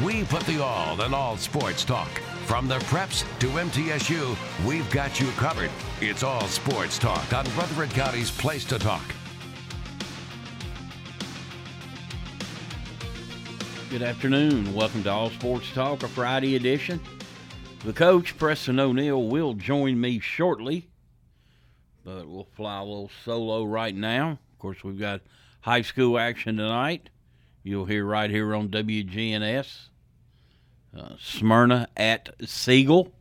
We put the all in all sports talk. From the preps to MTSU, we've got you covered. It's all sports talk on Rutherford County's Place to Talk. Good afternoon. Welcome to All Sports Talk, a Friday edition. The coach, Preston O'Neill, will join me shortly, but we'll fly a little solo right now. Of course, we've got high school action tonight. You'll hear right here on WGNS. Uh, Smyrna at Siegel.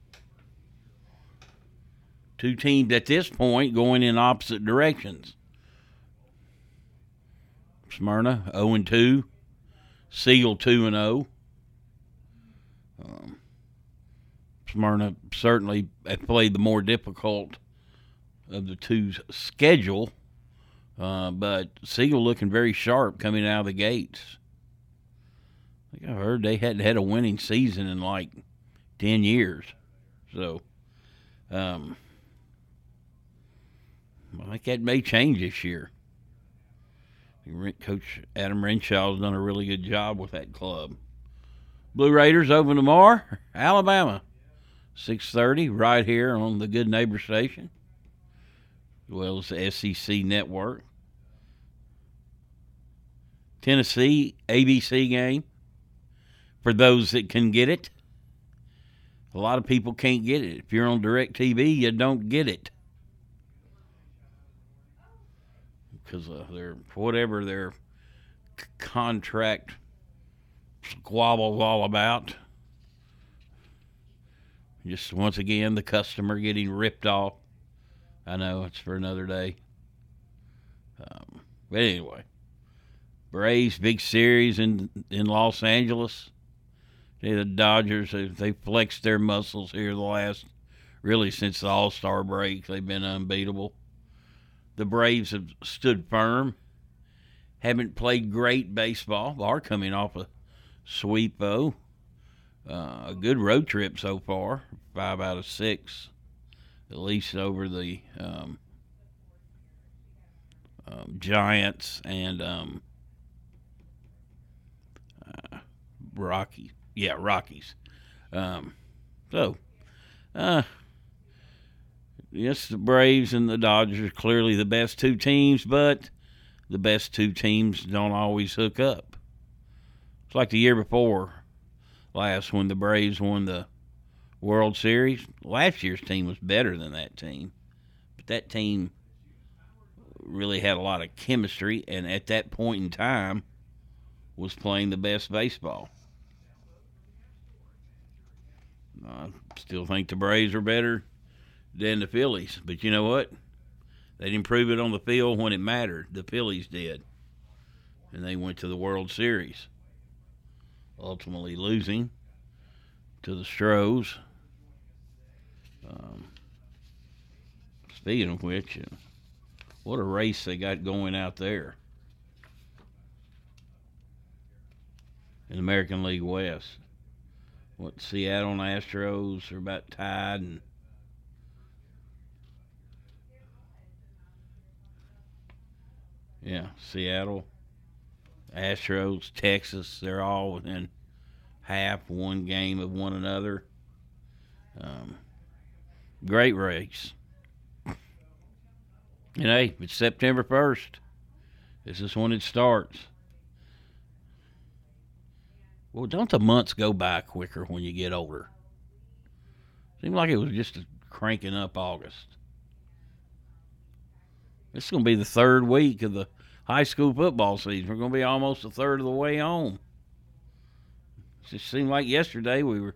Two teams at this point going in opposite directions. Smyrna 0 and 2, Siegel 2 and 0. Um, Smyrna certainly have played the more difficult of the two's schedule, uh, but Siegel looking very sharp coming out of the gates. I think I heard they hadn't had a winning season in like 10 years. So, um, I think that may change this year. Coach Adam Renshaw has done a really good job with that club. Blue Raiders open tomorrow, Alabama, six thirty, right here on the Good Neighbor Station, as well as the SEC Network. Tennessee ABC game for those that can get it. A lot of people can't get it. If you're on Direct TV, you don't get it. Because uh, they're whatever their contract squabble's all about. Just once again, the customer getting ripped off. I know it's for another day. Um, but anyway, Braves big series in in Los Angeles. The Dodgers they, they flexed their muscles here the last really since the All Star break. They've been unbeatable. The Braves have stood firm. Haven't played great baseball. Are coming off a sweep though. Uh, a good road trip so far, five out of six, at least over the um, um, Giants and um, uh, Rocky. Yeah, Rockies. Um, so, uh, yes, the Braves and the Dodgers are clearly the best two teams, but the best two teams don't always hook up. It's like the year before last when the Braves won the World Series. Last year's team was better than that team, but that team really had a lot of chemistry, and at that point in time, was playing the best baseball. I still think the Braves are better than the Phillies, but you know what? They didn't prove it on the field when it mattered. The Phillies did, and they went to the World Series, ultimately losing to the Stros. Um, speaking of which, uh, what a race they got going out there in American League West. What Seattle and Astros are about tied, and yeah, Seattle, Astros, Texas, they're all within half one game of one another. Um, great race. And hey, it's September 1st. This is when it starts. Well, don't the months go by quicker when you get older? Seemed like it was just cranking up August. This is going to be the third week of the high school football season. We're going to be almost a third of the way home. It just seemed like yesterday we were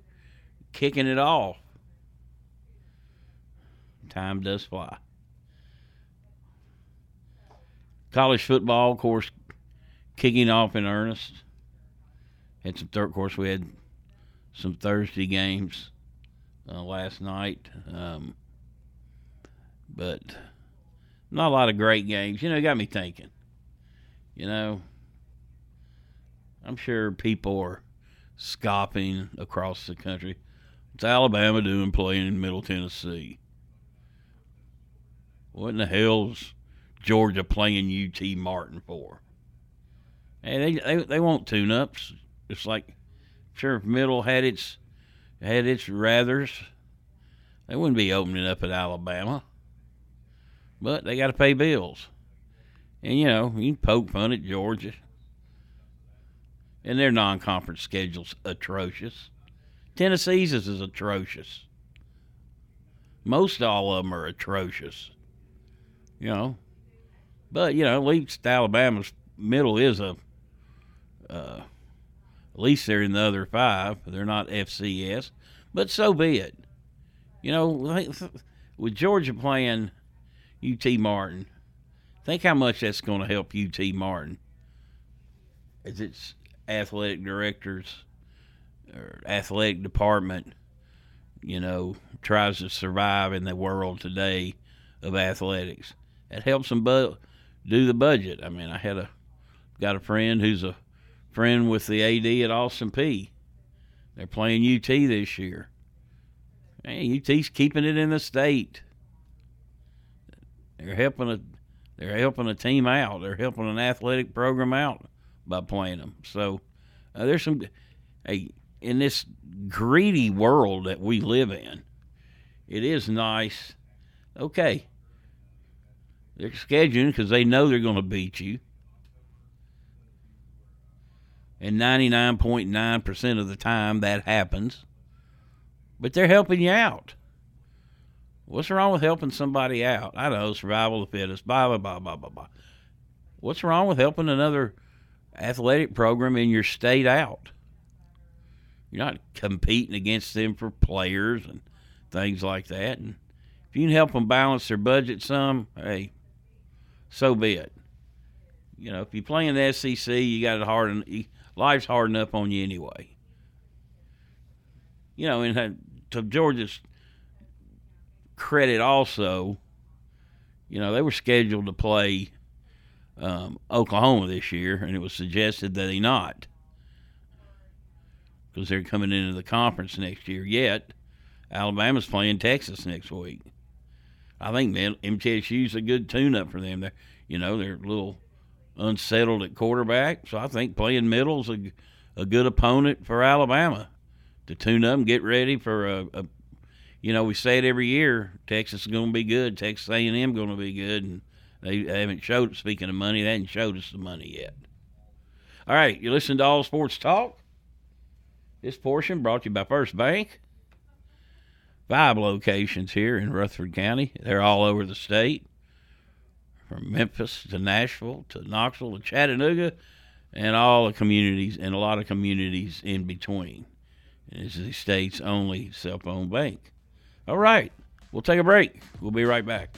kicking it off. Time does fly. College football, of course, kicking off in earnest. Had some third, course, we had some Thursday games uh, last night, um, but not a lot of great games. You know, it got me thinking. You know, I'm sure people are scoffing across the country. What's Alabama doing playing in Middle Tennessee? What in the hell's Georgia playing UT Martin for? Hey, they they, they want tune ups. It's like if Middle had its had its rathers, they wouldn't be opening up at Alabama. But they got to pay bills, and you know you can poke fun at Georgia, and their non-conference schedule's atrocious. Tennessee's is atrocious. Most all of them are atrocious. You know, but you know at least Alabama's middle is a. Uh, at least they're in the other five. They're not FCS, but so be it. You know, with Georgia playing UT Martin, think how much that's going to help UT Martin as its athletic directors or athletic department, you know, tries to survive in the world today of athletics. It helps them bu- do the budget. I mean, I had a got a friend who's a friend with the AD at Austin Peay. They're playing UT this year. Hey, UT's keeping it in the state. They're helping a they're helping a team out. They're helping an athletic program out by playing them. So uh, there's some hey in this greedy world that we live in. It is nice. Okay, they're scheduling because they know they're going to beat you and 99.9% of the time that happens. But they're helping you out. What's wrong with helping somebody out? I know, survival of the fittest, blah, blah, blah, blah, blah, blah. What's wrong with helping another athletic program in your state out? You're not competing against them for players and things like that. And if you can help them balance their budget some, hey, so be it. You know, if you play in the SEC, you got it hard. Life's hard enough on you anyway. You know, and to Georgia's credit, also, you know, they were scheduled to play um, Oklahoma this year, and it was suggested that they not because they're coming into the conference next year. Yet, Alabama's playing Texas next week. I think MTSU's a good tune-up for them. They're, you know, they're a little unsettled at quarterback. So I think playing middle's a, a good opponent for Alabama to tune up and get ready for a, a you know, we say it every year. Texas is going to be good. Texas A&M going to be good, and they haven't showed. Speaking of money, they haven't showed us the money yet. All right, you listen to All Sports Talk. This portion brought to you by First Bank. Five locations here in Rutherford County. They're all over the state from Memphis to Nashville to Knoxville to Chattanooga and all the communities and a lot of communities in between. It's the state's only cell phone bank. All right, we'll take a break. We'll be right back.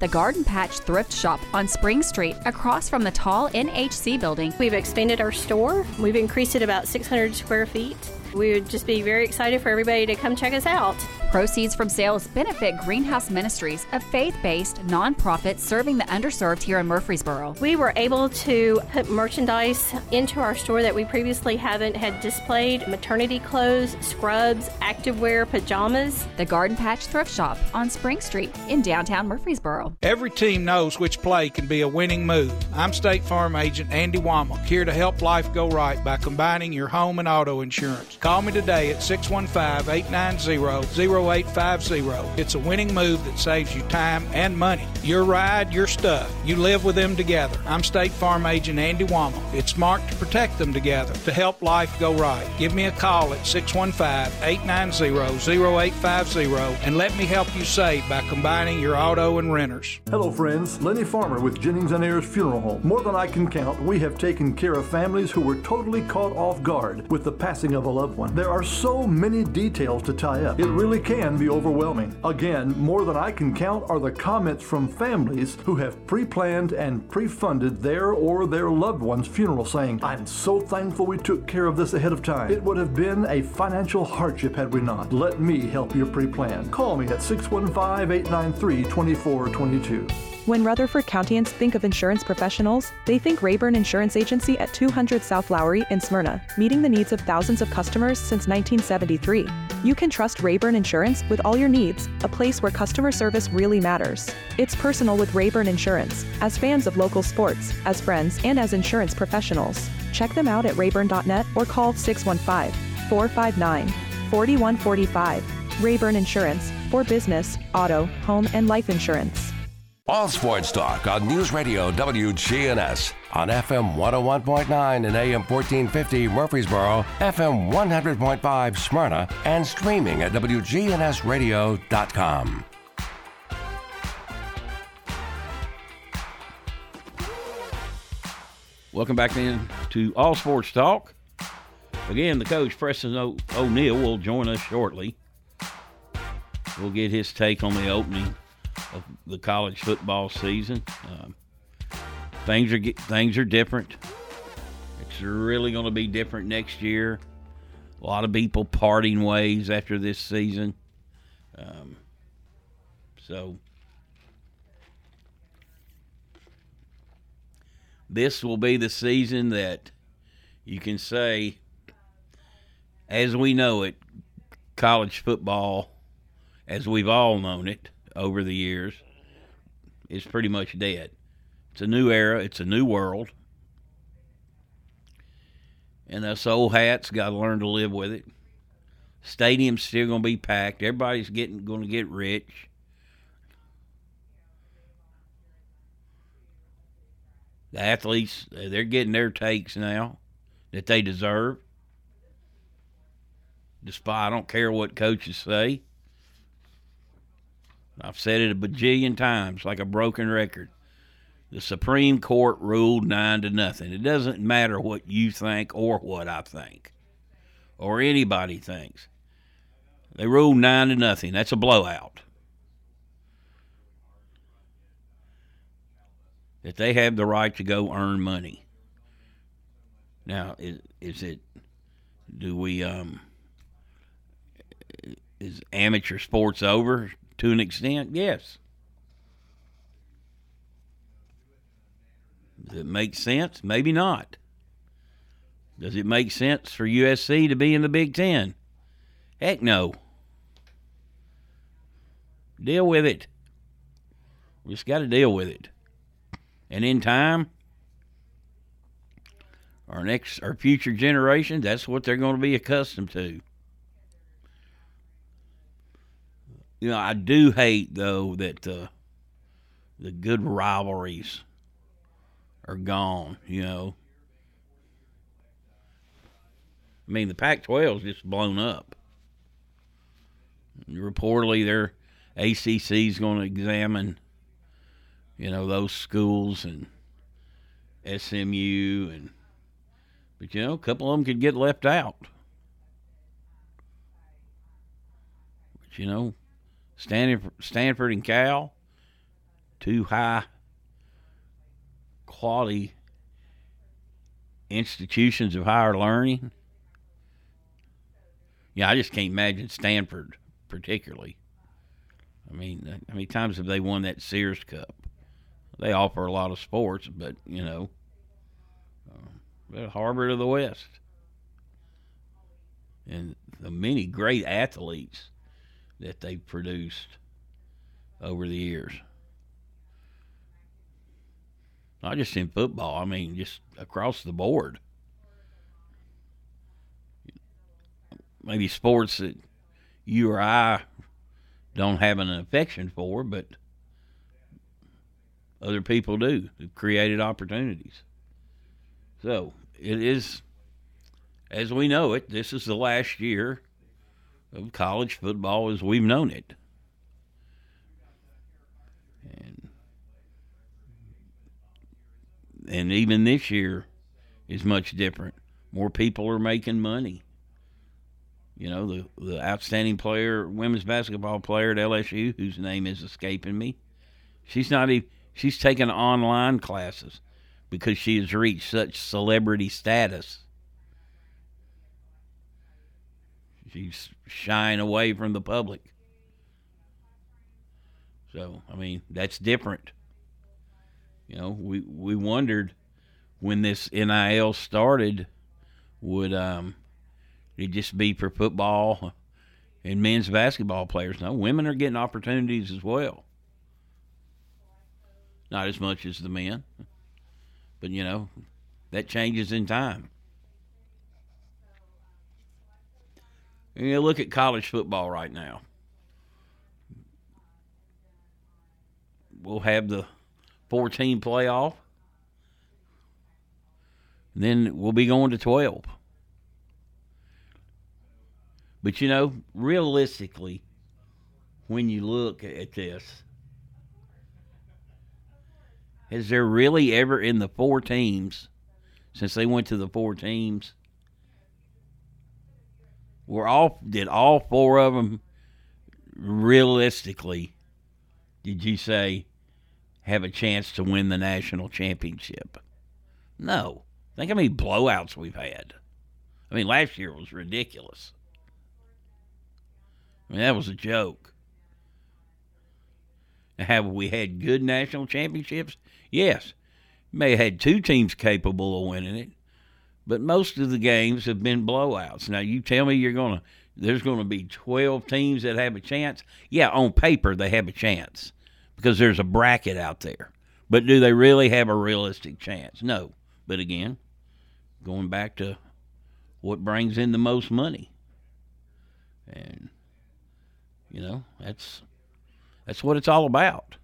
the Garden Patch Thrift Shop on Spring Street, across from the tall NHC building. We've expanded our store. We've increased it about 600 square feet. We would just be very excited for everybody to come check us out. Proceeds from sales benefit Greenhouse Ministries, a faith based nonprofit serving the underserved here in Murfreesboro. We were able to put merchandise into our store that we previously haven't had displayed maternity clothes, scrubs, activewear, pajamas. The Garden Patch Thrift Shop on Spring Street in downtown Murfreesboro. Every team knows which play can be a winning move. I'm State Farm Agent Andy Womack, here to help life go right by combining your home and auto insurance. Call me today at 615 890 0850. It's a winning move that saves you time and money. Your ride, your stuff. You live with them together. I'm State Farm Agent Andy Womack. It's smart to protect them together to help life go right. Give me a call at 615 890 0850 and let me help you save by combining your auto and renters. Hello, friends. Lenny Farmer with Jennings and Ayers Funeral Home. More than I can count, we have taken care of families who were totally caught off guard with the passing of a loved one. There are so many details to tie up. It really can be overwhelming. Again, more than I can count are the comments from families who have pre planned and pre funded their or their loved one's funeral saying, I'm so thankful we took care of this ahead of time. It would have been a financial hardship had we not. Let me help you pre plan. Call me at 615 893 2422. When Rutherford Countyans think of insurance professionals, they think Rayburn Insurance Agency at 200 South Lowry in Smyrna, meeting the needs of thousands of customers since 1973. You can trust Rayburn Insurance with all your needs, a place where customer service really matters. It's personal with Rayburn Insurance, as fans of local sports, as friends, and as insurance professionals. Check them out at rayburn.net or call 615 459 4145. Rayburn Insurance, for business, auto, home, and life insurance. All sports talk on News Radio WGNS on FM 101.9 and AM 1450 Murfreesboro, FM 100.5 Smyrna, and streaming at WGNSradio.com. Welcome back in to All Sports Talk. Again, the coach, Preston o- O'Neill, will join us shortly. We'll get his take on the opening of the college football season. Um, things are things are different. It's really going to be different next year. A lot of people parting ways after this season. Um, so this will be the season that you can say, as we know it, college football, as we've all known it over the years, is pretty much dead. It's a new era, it's a new world. And us old hats got to learn to live with it. Stadium's still going to be packed. Everybody's getting going to get rich. The athletes, they're getting their takes now that they deserve. Despite, I don't care what coaches say. I've said it a bajillion times, like a broken record. The Supreme Court ruled nine to nothing. It doesn't matter what you think or what I think or anybody thinks. They ruled nine to nothing. That's a blowout. That they have the right to go earn money. Now, is, is it? Do we? Um, is amateur sports over to an extent? Yes. Does it make sense? Maybe not. Does it make sense for USC to be in the Big Ten? Heck no. Deal with it. We just got to deal with it. And in time, our next, our future generation, that's what they're going to be accustomed to. You know, I do hate though that uh, the good rivalries are gone. You know, I mean, the Pac-12 is just blown up. Reportedly, their ACC is going to examine, you know, those schools and SMU and, but you know, a couple of them could get left out. But you know, Stanford, Stanford and Cal, two high quality institutions of higher learning. Yeah, I just can't imagine Stanford particularly. I mean, how many times have they won that Sears Cup? They offer a lot of sports, but you know, uh, Harvard of the West, and the many great athletes that they've produced over the years. Not just in football, I mean, just across the board. Maybe sports that you or I don't have an affection for, but other people do. Who've created opportunities. So it is, as we know it, this is the last year of college football as we've known it. And and even this year is much different. More people are making money. You know, the the outstanding player, women's basketball player at LSU, whose name is escaping me. She's not even she's taking online classes because she has reached such celebrity status. She's shying away from the public. So, I mean, that's different. You know, we we wondered when this NIL started, would um, it just be for football and men's basketball players? No, women are getting opportunities as well. Not as much as the men, but you know, that changes in time. You look at college football right now. We'll have the 14 playoff. Then we'll be going to 12. But you know, realistically, when you look at this, has there really ever in the four teams, since they went to the four teams, were all did all four of them realistically? Did you say have a chance to win the national championship. No. Think how many blowouts we've had. I mean, last year was ridiculous. I mean, that was a joke. Have we had good national championships? Yes. May have had two teams capable of winning it, but most of the games have been blowouts. Now, you tell me you're going to, there's going to be 12 teams that have a chance? Yeah, on paper, they have a chance because there's a bracket out there. But do they really have a realistic chance? No. But again, going back to what brings in the most money. And you know, that's that's what it's all about.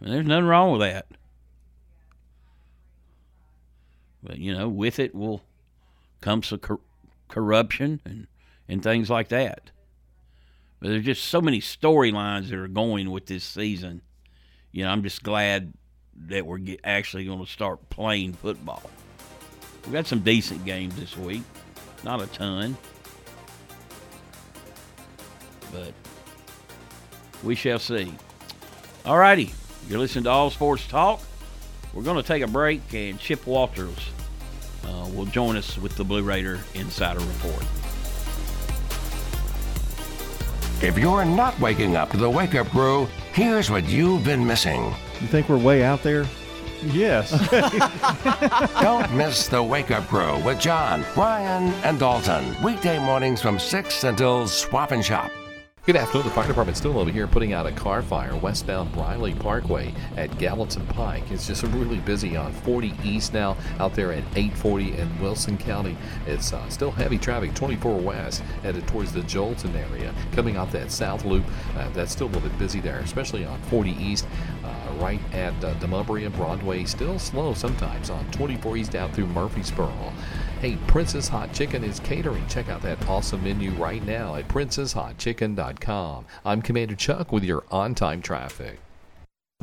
And there's nothing wrong with that. But you know, with it will come some cor- corruption and and things like that. But there's just so many storylines that are going with this season. You know, I'm just glad that we're get, actually going to start playing football. We've got some decent games this week, not a ton, but we shall see. All righty, you're listening to All Sports Talk. We're going to take a break, and Chip Walters uh, will join us with the Blue Raider Insider Report. If you're not waking up to the wake up crew, here's what you've been missing. You think we're way out there? Yes. Don't miss the wake up crew with John, Brian, and Dalton. Weekday mornings from 6 until swap and shop. Good afternoon. The fire department still over here putting out a car fire westbound Briley Parkway at Gallatin Pike. It's just really busy on 40 East now out there at 840 in Wilson County. It's uh, still heavy traffic 24 West headed towards the Joelton area. Coming off that south loop, uh, that's still a little bit busy there, especially on 40 East. Uh, right at uh, Demonbreun Broadway, still slow sometimes on 24 East out through Murfreesboro. Hey, Princess Hot Chicken is catering. Check out that awesome menu right now at princesshotchicken.com. I'm Commander Chuck with your on time traffic.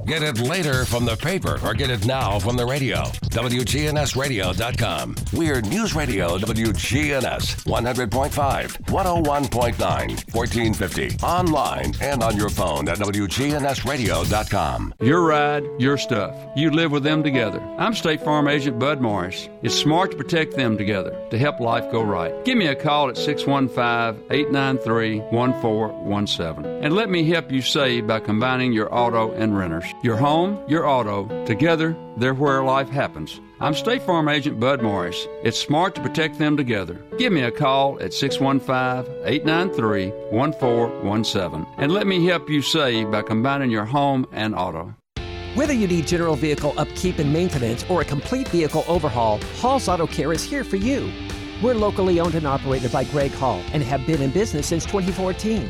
Get it later from the paper or get it now from the radio. WGNSradio.com. We're News Radio WGNS 100.5, 101.9, 1450. Online and on your phone at WGNSradio.com. Your ride, your stuff. You live with them together. I'm State Farm Agent Bud Morris. It's smart to protect them together to help life go right. Give me a call at 615 893 1417 and let me help you save by combining your auto and renters. Your home, your auto, together, they're where life happens. I'm State Farm Agent Bud Morris. It's smart to protect them together. Give me a call at 615 893 1417 and let me help you save by combining your home and auto. Whether you need general vehicle upkeep and maintenance or a complete vehicle overhaul, Hall's Auto Care is here for you. We're locally owned and operated by Greg Hall and have been in business since 2014.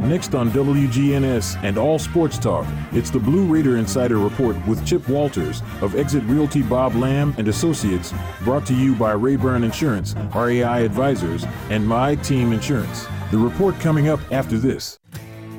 Next on WGNS and All Sports Talk, it's the Blue Raider Insider Report with Chip Walters of Exit Realty Bob Lamb and Associates, brought to you by Rayburn Insurance, RAI Advisors, and My Team Insurance. The report coming up after this.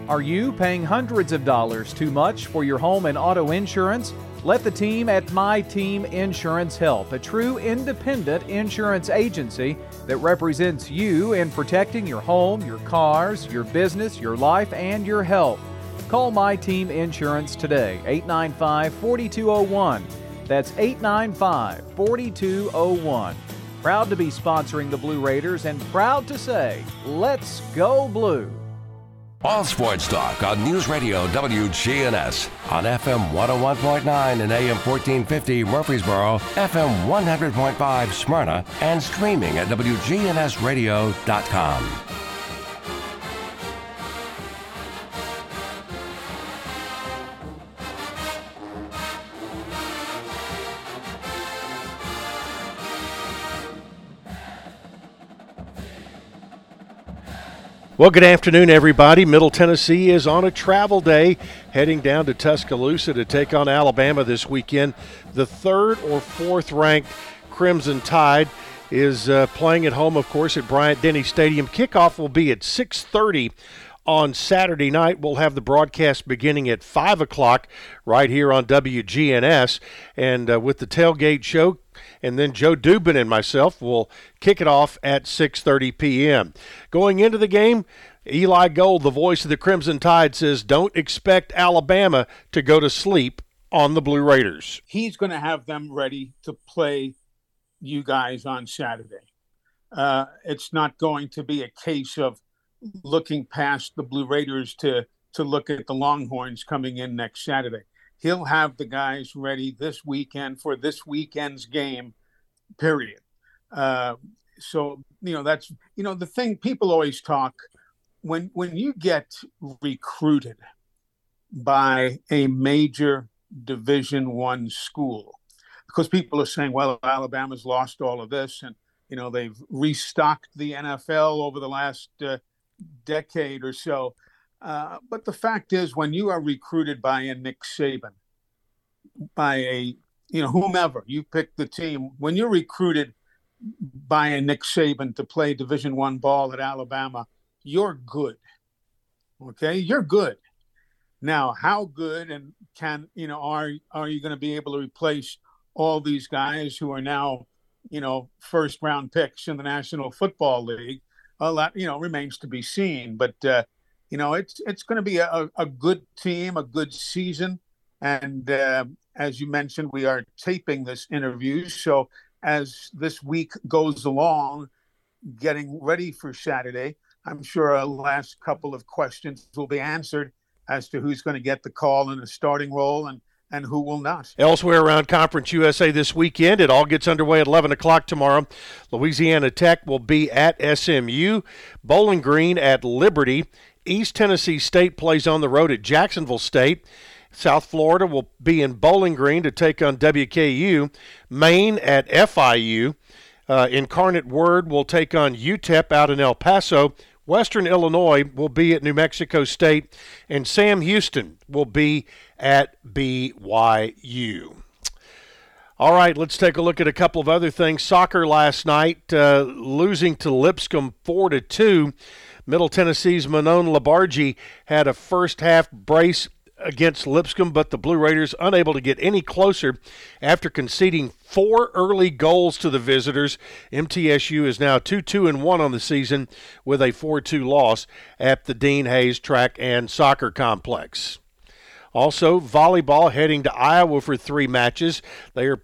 Are you paying hundreds of dollars too much for your home and auto insurance? Let the team at My Team Insurance help, a true independent insurance agency that represents you in protecting your home, your cars, your business, your life, and your health. Call My Team Insurance today, 895 4201. That's 895 4201. Proud to be sponsoring the Blue Raiders and proud to say, let's go blue. All Sports Talk on News Radio WGNS on FM 101.9 and AM 1450 Murfreesboro, FM 100.5 Smyrna, and streaming at WGNSradio.com. Well, good afternoon, everybody. Middle Tennessee is on a travel day, heading down to Tuscaloosa to take on Alabama this weekend. The third or fourth ranked Crimson Tide is uh, playing at home, of course, at Bryant Denny Stadium. Kickoff will be at 6:30 on Saturday night. We'll have the broadcast beginning at 5 o'clock right here on WGNS. And uh, with the tailgate show, and then Joe Dubin and myself will kick it off at 6:30 p.m. Going into the game, Eli Gold, the voice of the Crimson Tide, says, "Don't expect Alabama to go to sleep on the Blue Raiders." He's going to have them ready to play you guys on Saturday. Uh, it's not going to be a case of looking past the Blue Raiders to to look at the Longhorns coming in next Saturday he'll have the guys ready this weekend for this weekend's game, period. Uh, so you know that's you know the thing people always talk when when you get recruited by a major division one school because people are saying well alabama's lost all of this and you know they've restocked the nfl over the last uh, decade or so uh, but the fact is, when you are recruited by a Nick Saban, by a you know whomever you pick the team, when you're recruited by a Nick Saban to play Division One ball at Alabama, you're good. Okay, you're good. Now, how good and can you know are are you going to be able to replace all these guys who are now you know first round picks in the National Football League? A lot you know remains to be seen. But uh, you know, it's it's going to be a, a good team, a good season, and uh, as you mentioned, we are taping this interview. So as this week goes along, getting ready for Saturday, I'm sure a last couple of questions will be answered as to who's going to get the call in a starting role and and who will not. Elsewhere around Conference USA this weekend, it all gets underway at 11 o'clock tomorrow. Louisiana Tech will be at SMU, Bowling Green at Liberty, East Tennessee State plays on the road at Jacksonville State. South Florida will be in Bowling Green to take on WKU. Maine at FIU. Uh, Incarnate Word will take on UTEP out in El Paso. Western Illinois will be at New Mexico State, and Sam Houston will be at BYU. All right, let's take a look at a couple of other things. Soccer last night, uh, losing to Lipscomb four to two. Middle Tennessee's Manon Labarge had a first half brace against Lipscomb, but the Blue Raiders unable to get any closer after conceding four early goals to the visitors. MTSU is now 2 2 and 1 on the season with a 4 2 loss at the Dean Hayes Track and Soccer Complex. Also, volleyball heading to Iowa for three matches. They are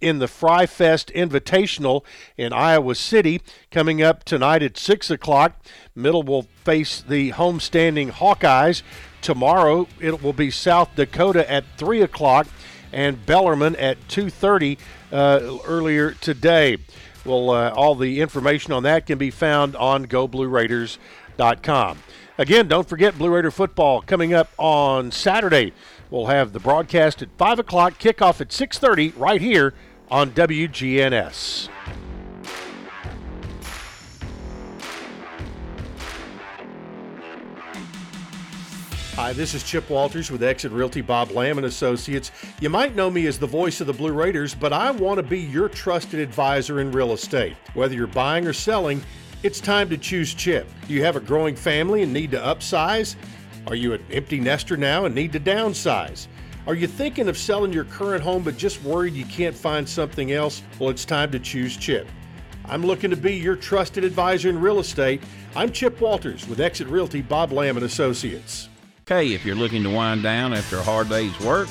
in the Fry Fest Invitational in Iowa City coming up tonight at 6 o'clock. Middle will face the homestanding Hawkeyes. Tomorrow it will be South Dakota at 3 o'clock and Bellarmine at 2.30 uh, earlier today. Well, uh, all the information on that can be found on GoBlueRaiders.com. Again, don't forget Blue Raider football coming up on Saturday. We'll have the broadcast at 5 o'clock, kickoff at 6.30 right here on WGNS. Hi, this is Chip Walters with Exit Realty Bob Lamb and Associates. You might know me as the voice of the Blue Raiders, but I want to be your trusted advisor in real estate. Whether you're buying or selling, it's time to choose Chip. Do you have a growing family and need to upsize? Are you an empty nester now and need to downsize? Are you thinking of selling your current home but just worried you can't find something else? Well, it's time to choose Chip. I'm looking to be your trusted advisor in real estate. I'm Chip Walters with Exit Realty Bob Lamb and Associates. Okay, if you're looking to wind down after a hard day's work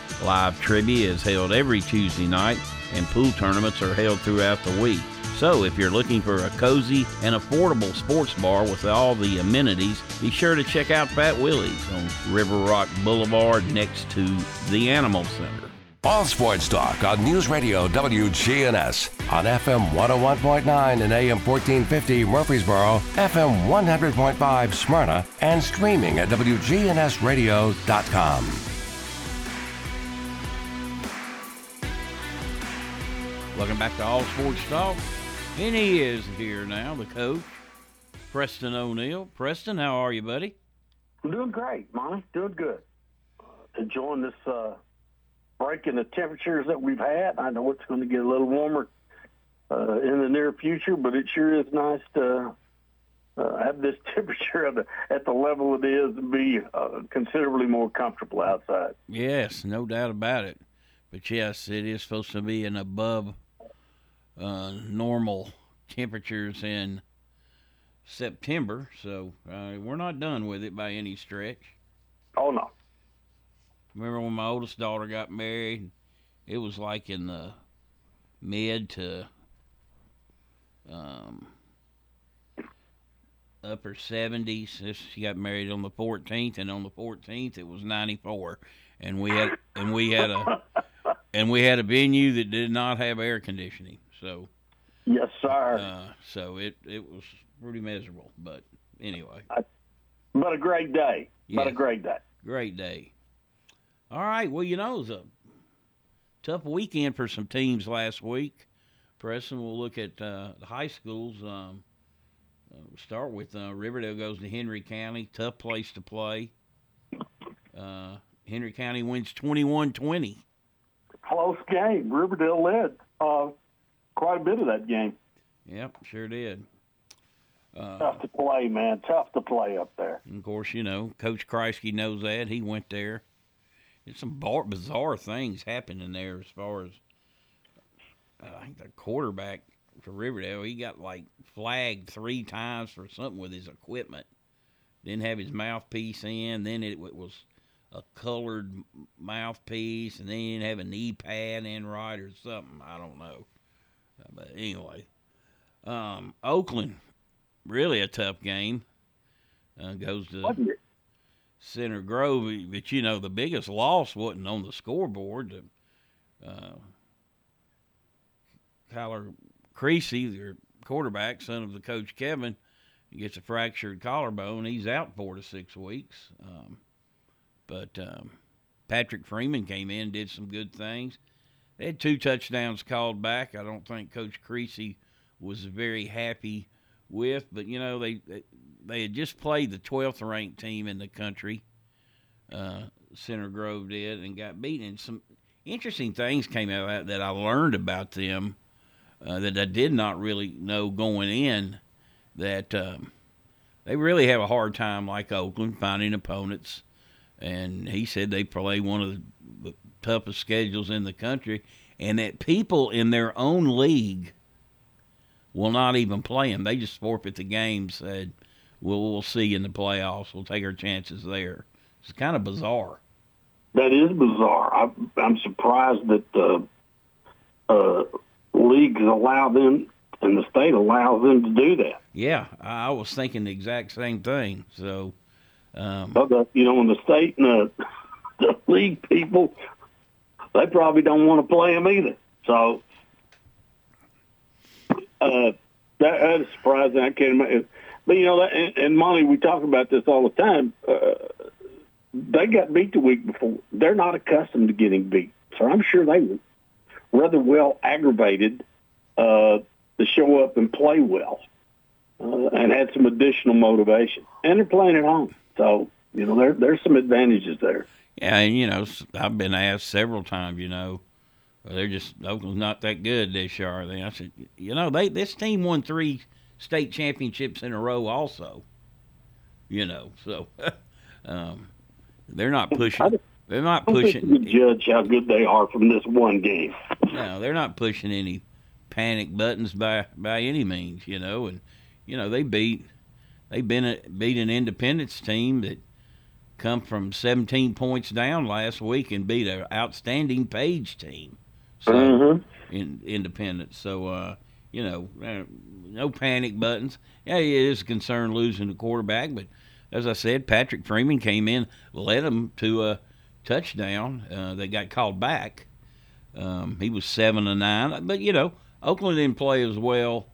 Live trivia is held every Tuesday night and pool tournaments are held throughout the week. So, if you're looking for a cozy and affordable sports bar with all the amenities, be sure to check out Fat Willie's on River Rock Boulevard next to the Animal Center. All sports talk on News Radio WGNS on FM 101.9 and AM 1450 Murfreesboro, FM 100.5 Smyrna, and streaming at WGNSradio.com. Welcome back to All Sports Talk. And he is here now, the coach, Preston O'Neill. Preston, how are you, buddy? I'm doing great, Monty. Doing good. Uh, enjoying this uh, break in the temperatures that we've had. I know it's going to get a little warmer uh, in the near future, but it sure is nice to uh, have this temperature at the, at the level it is and be uh, considerably more comfortable outside. Yes, no doubt about it. But yes, it is supposed to be an above uh, normal temperatures in September, so uh, we're not done with it by any stretch. Oh no! Remember when my oldest daughter got married? It was like in the mid to um, upper 70s. She got married on the 14th, and on the 14th it was 94, and we had and we had a and we had a venue that did not have air conditioning. So yes, sir. Uh, so it it was pretty miserable, but anyway. I, but a great day. But a great day. Great day. All right. Well, you know, it was a tough weekend for some teams last week. Preston, we'll look at uh, the high schools. Um, uh, start with uh, Riverdale goes to Henry County. Tough place to play. Uh, Henry County wins 21 20. Close game. Riverdale led uh, quite a bit of that game. Yep, sure did. Uh, Tough to play, man. Tough to play up there. And of course, you know, Coach Kreisky knows that. He went there. It's some bar- bizarre things happening there as far as uh, I think the quarterback for Riverdale, he got like flagged three times for something with his equipment. Didn't have his mouthpiece in. Then it, it was a colored mouthpiece, and then he didn't have a knee pad in right or something. I don't know. But anyway, um, Oakland, really a tough game. Uh, goes to Center Grove, but you know the biggest loss wasn't on the scoreboard. Uh, Kyler Creasy, their quarterback, son of the coach Kevin, gets a fractured collarbone. He's out four to six weeks. Um, but um, Patrick Freeman came in, did some good things. They had two touchdowns called back. I don't think Coach Creasy was very happy with, but you know they they had just played the 12th ranked team in the country. Uh, Center Grove did and got beaten. And some interesting things came out that that I learned about them uh, that I did not really know going in. That um, they really have a hard time, like Oakland, finding opponents. And he said they play one of the toughest schedules in the country, and that people in their own league will not even play them. They just forfeit the game. Said, "We'll we'll see in the playoffs. We'll take our chances there." It's kind of bizarre. That is bizarre. I, I'm surprised that the uh, leagues allow them and the state allows them to do that. Yeah, I was thinking the exact same thing. So, um, but the, you know, in the state and the, the league people, they probably don't want to play them either. So, uh, that, that is surprising. I can't imagine. But you know, that, and, and Monty, we talk about this all the time. Uh, they got beat the week before. They're not accustomed to getting beat, so I'm sure they were rather well aggravated uh, to show up and play well, uh, and had some additional motivation. And they're playing at home, so you know there there's some advantages there. And you know I've been asked several times. You know, they're just Oakland's not that good this year. Are they? I said, you know, they this team won three state championships in a row, also. You know, so um, they're not pushing. They're not pushing. You judge how good they are from this one game. No, they're not pushing any panic buttons by by any means. You know, and you know they beat they been a, beat an Independence team that come from 17 points down last week and beat an outstanding Page team. So mm-hmm. in Independence. So uh, you know, uh, no panic buttons. Yeah, it is a concern losing the quarterback, but as I said, Patrick Freeman came in, led them to a touchdown. Uh, they got called back. Um, he was seven to nine, but you know, Oakland didn't play as well.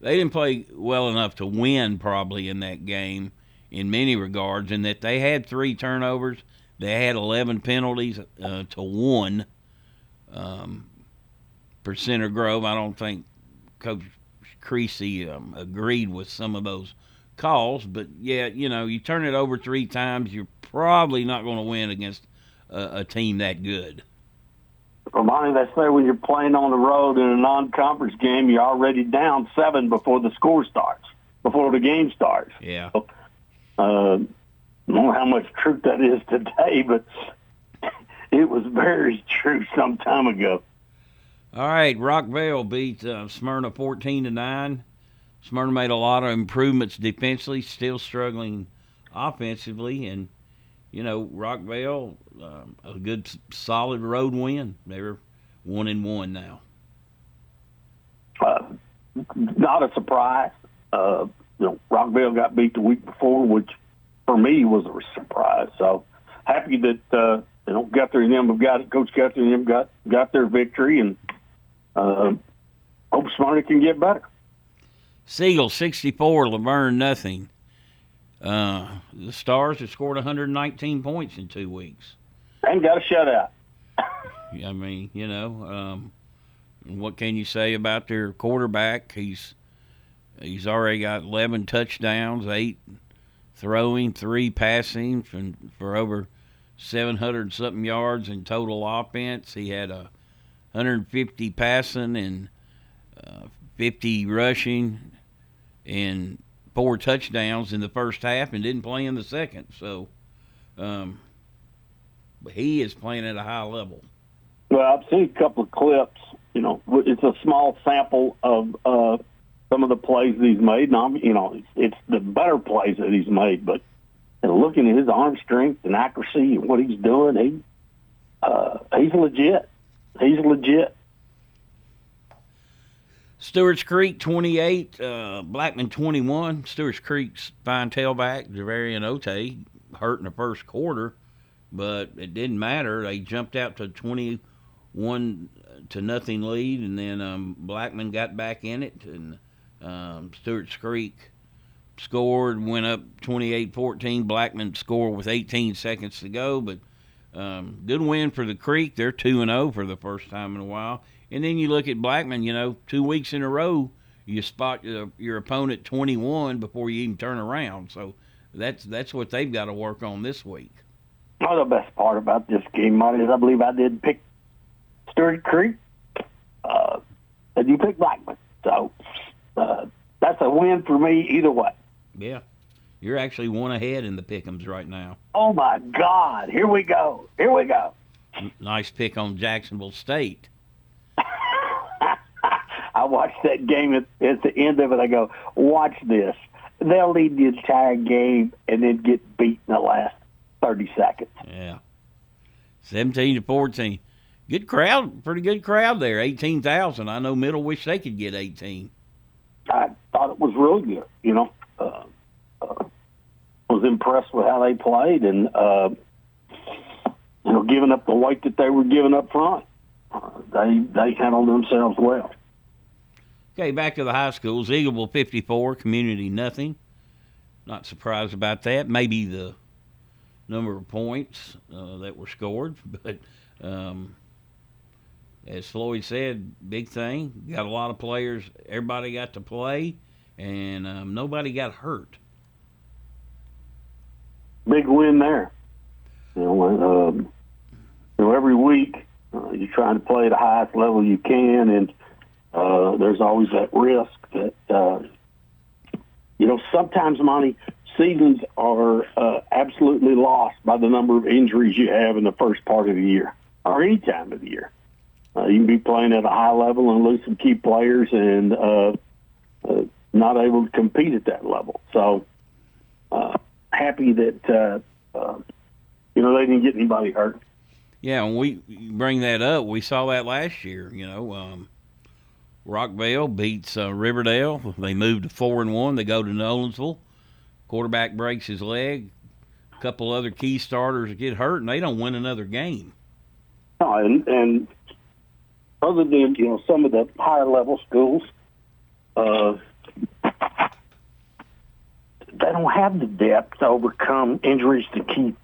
They didn't play well enough to win probably in that game in many regards, in that they had three turnovers. They had 11 penalties uh, to one um, for Center Grove. I don't think Coach Creasy um, agreed with some of those calls, but yeah, you know, you turn it over three times, you're probably not going to win against a, a team that good. Monty, they say when you're playing on the road in a non-conference game, you're already down seven before the score starts, before the game starts. Yeah. So, uh, I don't know how much truth that is today, but it was very true some time ago. All right, Rockvale beat uh, Smyrna 14 to nine. Smyrna made a lot of improvements defensively, still struggling offensively, and you know Rockvale um, a good solid road win. They're one and one now. Uh, not a surprise. Uh, you know, Rockvale got beat the week before, which for me was a surprise. So happy that uh, you know Guthrie and them have got it. Coach Guthrie and them got got their victory, and uh, hope Smyrna can get better. Siegel 64, La Vergne nothing. Uh, the Stars have scored 119 points in two weeks. And got a shutout. I mean, you know, um, what can you say about their quarterback? He's he's already got 11 touchdowns, eight throwing, three passing for, for over 700 something yards in total offense. He had a 150 passing and uh, 50 rushing and four touchdowns in the first half and didn't play in the second. So, um, he is playing at a high level. Well, I've seen a couple of clips. You know, it's a small sample of uh, some of the plays that he's made. And I'm, you know, it's, the better plays that he's made. But and looking at his arm strength and accuracy and what he's doing, he uh, he's legit. He's legit. Stewart's Creek 28, uh, Blackman 21. Stewart's Creek's fine tailback, Javarian Ote, hurt in the first quarter, but it didn't matter. They jumped out to 21 one to nothing lead, and then um, Blackman got back in it, and um, Stewart's Creek scored, went up 28-14. Blackman scored with 18 seconds to go, but um, good win for the Creek. They're two and zero for the first time in a while. And then you look at Blackman. You know, two weeks in a row, you spot your, your opponent 21 before you even turn around. So that's that's what they've got to work on this week. Well, the best part about this game, Marty, is I believe I did pick Stewart Creek, uh, and you picked Blackman. So uh, that's a win for me either way. Yeah. You're actually one ahead in the pickums right now. Oh my God! Here we go. Here we go. Nice pick on Jacksonville State. I watched that game at, at the end of it. I go, watch this. They'll lead the entire game and then get beat in the last thirty seconds. Yeah. Seventeen to fourteen. Good crowd, pretty good crowd there. Eighteen thousand. I know Middle wish they could get eighteen. Was really good. You know, uh, uh, was impressed with how they played and uh, you know giving up the weight that they were giving up front. Uh, they they handled themselves well. Okay, back to the high schools. Eagleville 54, community nothing. Not surprised about that. Maybe the number of points uh, that were scored, but um, as Floyd said, big thing. Got a lot of players. Everybody got to play, and um, nobody got hurt. Big win there. You know, um, you know every week uh, you're trying to play the highest level you can, and uh, there's always that risk that uh, you know sometimes money seasons are uh, absolutely lost by the number of injuries you have in the first part of the year or any time of the year. Uh, you can be playing at a high level and lose some key players and uh, uh, not able to compete at that level. So uh, happy that uh, uh, you know they didn't get anybody hurt. Yeah, when we bring that up, we saw that last year. You know, um, Rockvale beats uh, Riverdale. They move to four and one. They go to Nolensville. Quarterback breaks his leg. A couple other key starters get hurt, and they don't win another game. No, and, and other than you know some of the higher level schools, uh, they don't have the depth to overcome injuries to keep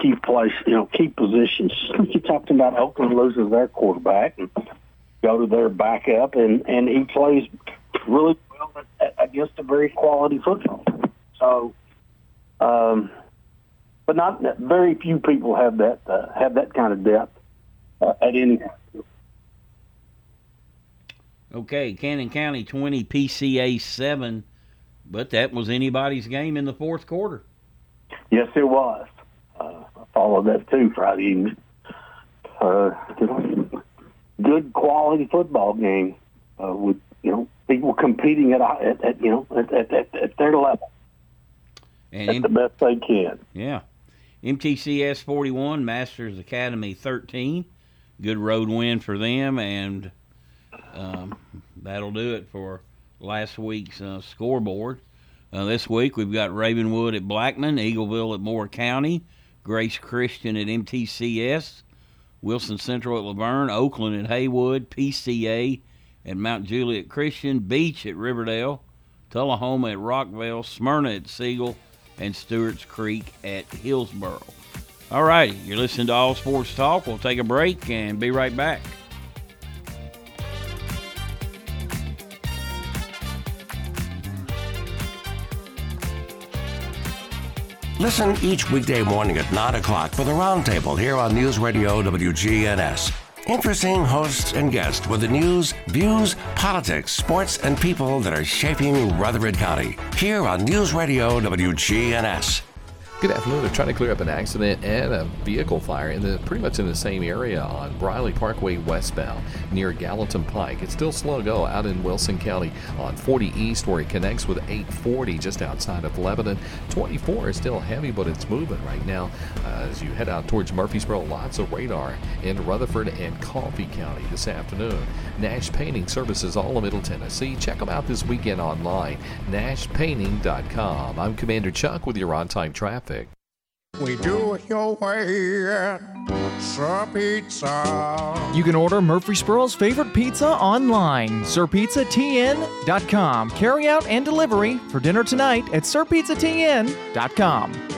key place, you know, key positions. You talked about Oakland loses their quarterback and go to their backup, and and he plays really well against a very quality football. So, um, but not very few people have that uh, have that kind of depth uh, at any. Okay, Cannon County twenty, PCA seven, but that was anybody's game in the fourth quarter. Yes, it was. Uh, I followed that too Friday evening. Uh, good quality football game uh, with you know people competing at, at, at you know at, at, at, at their level. And at M- the best they can. Yeah. MTCS 41, Masters Academy 13. Good road win for them, and um, that'll do it for last week's uh, scoreboard. Uh, this week we've got Ravenwood at Blackman, Eagleville at Moore County, Grace Christian at MTCS, Wilson Central at La Vergne, Oakland at Haywood, PCA at Mount Juliet Christian, Beech at Riverdale, Tullahoma at Rockvale, Smyrna at Siegel, and Stewart's Creek at Hillsboro. All right, you're listening to All Sports Talk. We'll take a break and be right back. Listen each weekday morning at 9 o'clock for the Roundtable here on News Radio WGNS. Interesting hosts and guests with the news, views, politics, sports, and people that are shaping Rutherford County. Here on News Radio WGNS. Good afternoon. They're trying to clear up an accident and a vehicle fire in the pretty much in the same area on Briley Parkway westbound near Gallatin Pike. It's still slow go out in Wilson County on 40 East where it connects with 840 just outside of Lebanon. 24 is still heavy, but it's moving right now uh, as you head out towards Murfreesboro. Lots of radar in Rutherford and Coffee County this afternoon. Nash Painting services all of Middle Tennessee. Check them out this weekend online. NashPainting.com. I'm Commander Chuck with your on-time traffic. We do it your way at Sir Pizza. You can order Murfreesboro's favorite pizza online, sirpizzatn.com. Carry out and delivery for dinner tonight at sirpizzatn.com.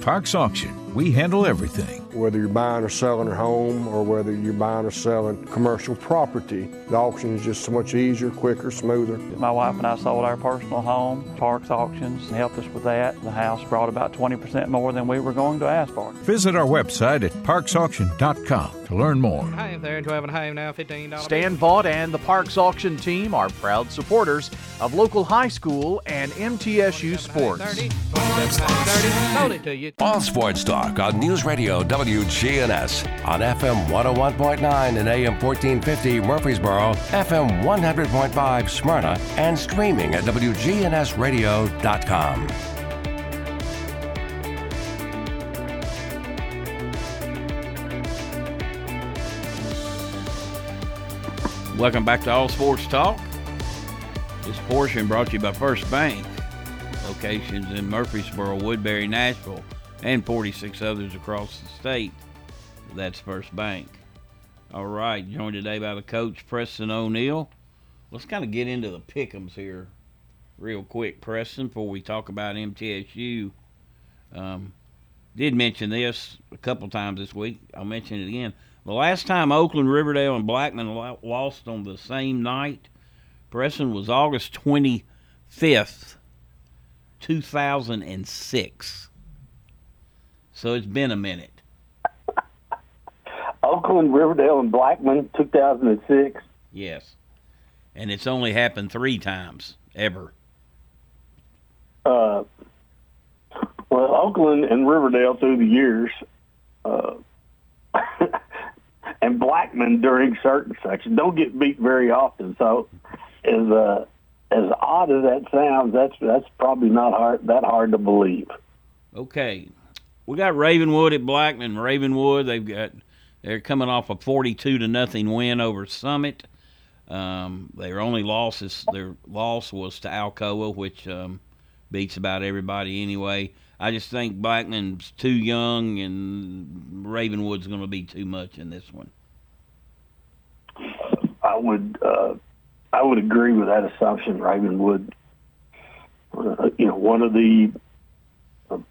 Parks Auction. We handle everything. Whether you're buying or selling a home or whether you're buying or selling commercial property, the auction is just so much easier, quicker, smoother. My wife and I sold our personal home. Parks Auctions helped us with that. The house brought about 20% more than we were going to ask for. Visit our website at parksauction.com to learn more. Hey, there, 12 and a half now, $15. Stan Vaught and the Parks Auction team are proud supporters of local high school and MTSU sports. 30, 30, sold it to you. All sports talk on News Radio WGNS on FM 101.9 and AM 1450 Murfreesboro, FM 100.5 Smyrna, and streaming at WGNSradio.com. Welcome back to All Sports Talk. This portion brought to you by First Bank. Locations in Murfreesboro, Woodbury, Nashville, and 46 others across the state. That's First Bank. All right, joined today by the coach, Preston O'Neill. Let's kind of get into the pickums here real quick, Preston, before we talk about MTSU. Um, did mention this a couple times this week. I'll mention it again. The last time Oakland, Riverdale, and Blackman lost on the same night, Preston was August 25th, 2006. So it's been a minute. Oakland, Riverdale, and Blackman, 2006. Yes. And it's only happened three times ever. Uh, well, Oakland and Riverdale through the years, uh, and Blackman during certain sections don't get beat very often. So, as uh, as odd as that sounds, that's that's probably not hard that hard to believe. Okay. We got Ravenwood at Blackman. Ravenwood, they've got they're coming off a 42 to nothing win over Summit. Um, their only losses their loss was to Alcoa, which um, beats about everybody anyway. I just think Blackman's too young and Ravenwood's going to be too much in this one. I would uh, I would agree with that assumption. Ravenwood, uh, you know, one of the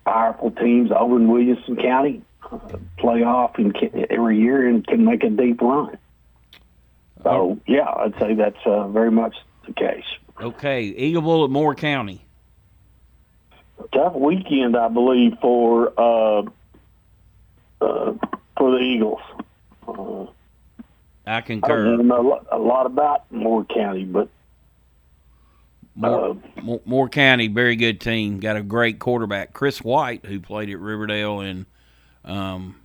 powerful teams over in Williamson County, uh, playoff and can, every year and can make a deep run. So yeah, I'd say that's uh, very much the case. Okay, Eagleville at Moore County. Tough weekend, I believe, for uh, uh, for the Eagles. Uh, I I don't know a lot, about Moore County, but Moore, Moore, Moore County, very good team. Got a great quarterback, Chris White, who played at Riverdale and um,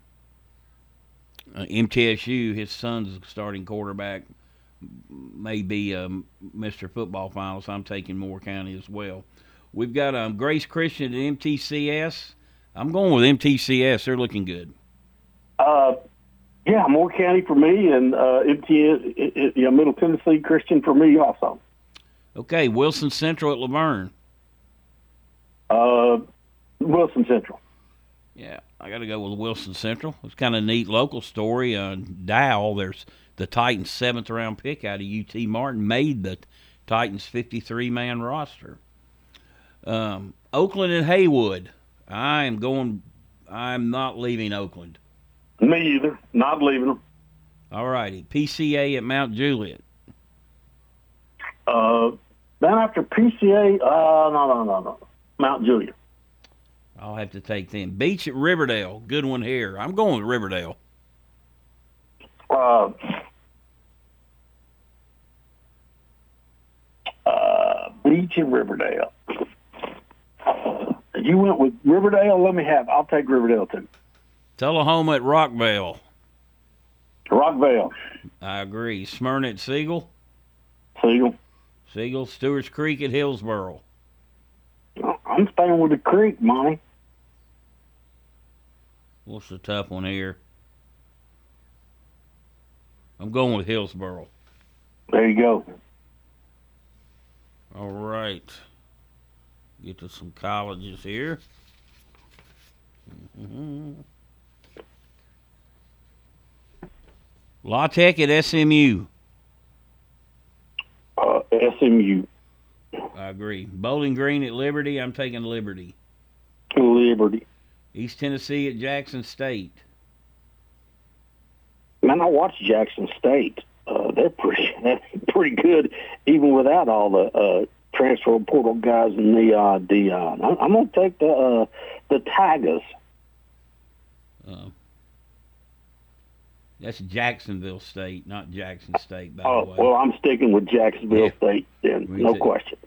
uh, MTSU. His son's starting quarterback. May be um, Mr. Football Finals. I'm taking Moore County as well. We've got um, Grace Christian at MTCS. I'm going with MTCS. They're looking good. uh, yeah, Moore County for me, and uh, MTS, it, it, you know, Middle Tennessee Christian for me also. Okay, Wilson Central at La Vergne. Uh, Wilson Central. Yeah, I got to go with Wilson Central. It's kind of a neat local story. Uh, Dow, there's the Titans' seventh round pick out of UT Martin, made the Titans' 53 man roster. Um, Oakland and Haywood. I am going. I'm not leaving Oakland. Me either. Not leaving them. All righty. PCA at Mount Juliet. Uh, then after PCA, uh, no, no, no, no. Mount Juliet. I'll have to take them. Beech at Riverdale. Good one here. I'm going with Riverdale. Uh, uh, Beech in Riverdale. You went with Riverdale. Let me have. I'll take Riverdale too. Tullahoma at Rockvale. Rockvale. I agree. Smyrna at Siegel. Siegel. Siegel. Stewart's Creek at Hillsboro. I'm staying with the Creek, Monty. What's the tough one here? I'm going with Hillsboro. There you go. All right. Get to some colleges here. Mm-hmm. La Tech at SMU. Uh, SMU. I agree. Bowling Green at Liberty. I'm taking Liberty. Liberty. East Tennessee at Jackson State. Man, I watched Jackson State. Uh, they're pretty they're pretty good, even without all the uh, transfer portal guys and the uh, Deion. I'm, I'm going to take the uh, the Tigers. Uh, that's Jacksonville State, not Jackson State. By Oh the way. well, I'm sticking with Jacksonville Yeah. State. Then no too. question.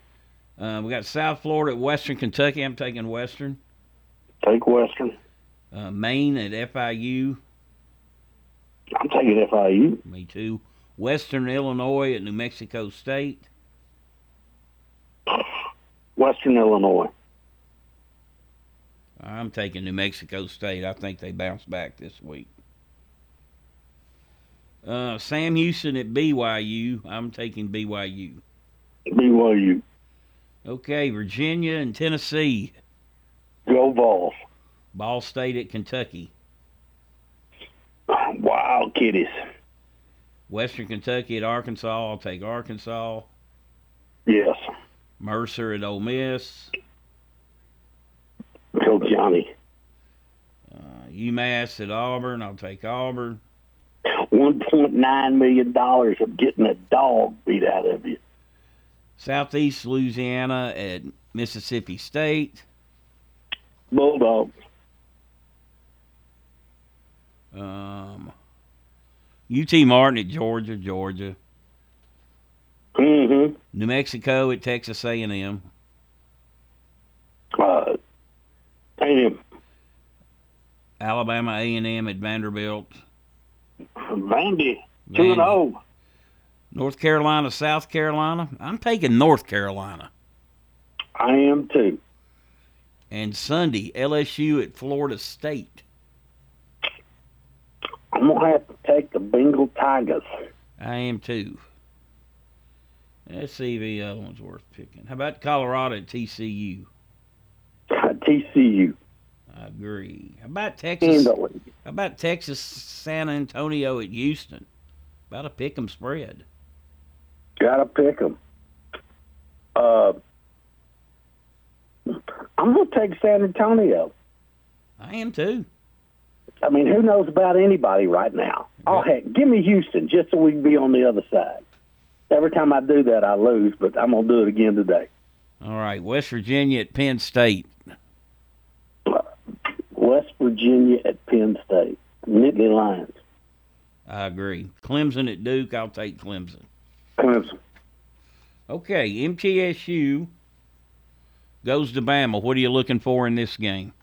Uh, we got South Florida at Western Kentucky. I'm taking Western. Take Western. Uh, Maine at FIU. I'm taking FIU. Me too. Western Illinois at New Mexico State. Western Illinois. I'm taking New Mexico State. I think they bounce back this week. Uh, Sam Houston at BYU. I'm taking BYU. BYU. Okay, Virginia and Tennessee. Go Vols. Ball State at Kentucky. Wild kitties. Western Kentucky at Arkansas. I'll take Arkansas. Yes. Mercer at Ole Miss. Go Johnny. Uh, UMass at Auburn. I'll take Auburn. One point nine million dollars of getting a dog beat out of you. Southeast Louisiana at Mississippi State. Bulldogs. Um, UT Martin at Georgia, Georgia. Mm-hmm. New Mexico at Texas A&M. Uh, A&M. Alabama A&M at Vanderbilt. Vandy. Two and oh. zero. North Carolina, South Carolina. I'm taking North Carolina. I am too. And Sunday, LSU at Florida State. I'm gonna have to take the Bengal Tigers. I am too. Let's see if the other one's worth picking. How about Colorado at TCU? TCU. I agree. How about Texas? How about Texas San Antonio at Houston? About a pick 'em spread. Gotta pick them. Uh, I'm gonna take San Antonio. I am too. I mean, who knows about anybody right now? Oh heck, give me Houston just so we can be on the other side. Every time I do that, I lose, but I'm gonna do it again today. All right, West Virginia at Penn State. West Virginia at Penn State. Nittany Lions. I agree. Clemson at Duke. I'll take Clemson. Clemson. Okay, MTSU goes to Bama. What are you looking for in this game?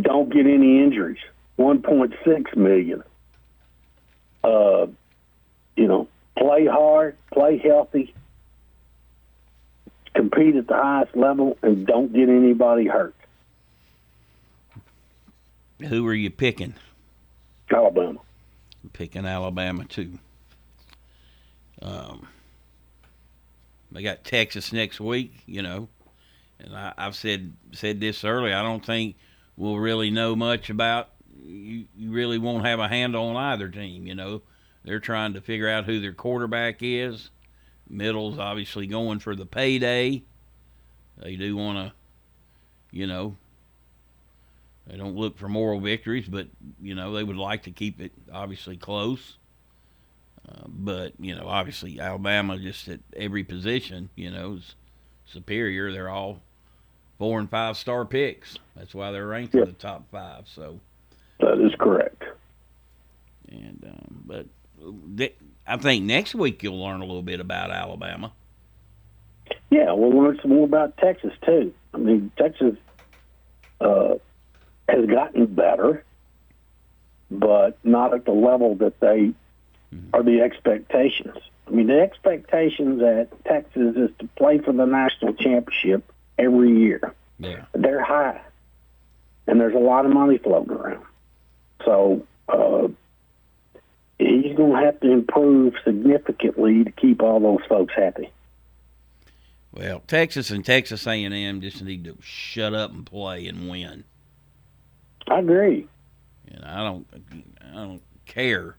Don't get any injuries. 1.6 million. Uh, you know, play hard, play healthy, compete at the highest level, and don't get anybody hurt. Who are you picking? Alabama. I'm picking Alabama too. Um, they got Texas next week, you know, and I, I've said said this earlier. I don't think we'll really know much about. You, you really won't have a handle on either team. You know, they're trying to figure out who their quarterback is. Middle's obviously going for the payday. They do want to, you know, they don't look for moral victories, but you know they would like to keep it obviously close. Uh, but you know, obviously Alabama just at every position, you know, is superior. They're all four and five star picks. That's why they're ranked in the top five. So That is correct. And um, but I think next week you'll learn a little bit about Alabama. Yeah, we'll learn some more about Texas too. I mean, Texas uh, has gotten better, but not at the level that they are the expectations. I mean, the expectations at Texas is to play for the national championship every year. Yeah. They're high, and there's a lot of money floating around. So uh, he's going to have to improve significantly to keep all those folks happy. Well, Texas and Texas A&M just need to shut up and play and win. I agree. And I don't, I don't care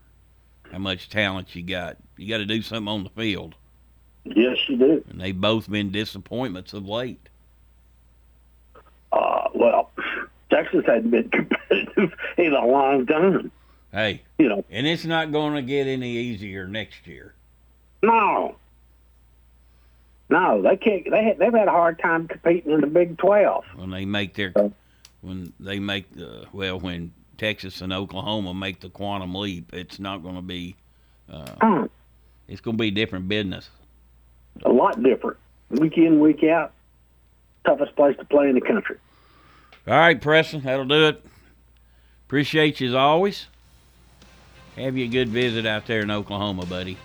how much talent you got. You got to do something on the field. Yes, you do. And they've both been disappointments of late. Uh, well, Texas hadn't been competitive in a long time. Hey, you know, and it's not going to get any easier next year. No, no, they can't. They they've had a hard time competing in the Big Twelve. When they make their, when they make the well, when Texas and Oklahoma make the quantum leap, it's not going to be. Uh, It's going to be different business. A lot different. Week in, week out. Toughest place to play in the country. All right, Preston, that'll do it. Appreciate you as always. Have you a good visit out there in Oklahoma, buddy.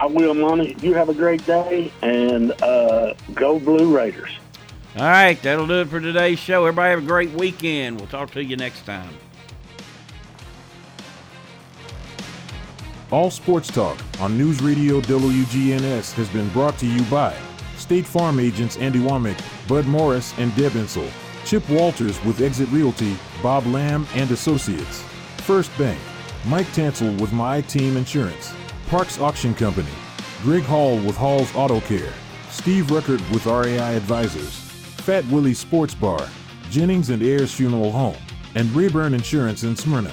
I will, Monty. You have a great day, and uh, go Blue Raiders. All right, that'll do it for today's show. Everybody have a great weekend. We'll talk to you next time. All Sports Talk on News Radio WGNS has been brought to you by State Farm agents Andy Womack, Bud Morris, and Deb Insel. Chip Walters with Exit Realty, Bob Lamb and Associates. First Bank, Mike Tansel with My Team Insurance. Parks Auction Company, Greg Hall with Hall's Auto Care. Steve Ruckert with RAI Advisors. Fat Willie Sports Bar, Jennings and Ayers Funeral Home, and Rayburn Insurance in Smyrna.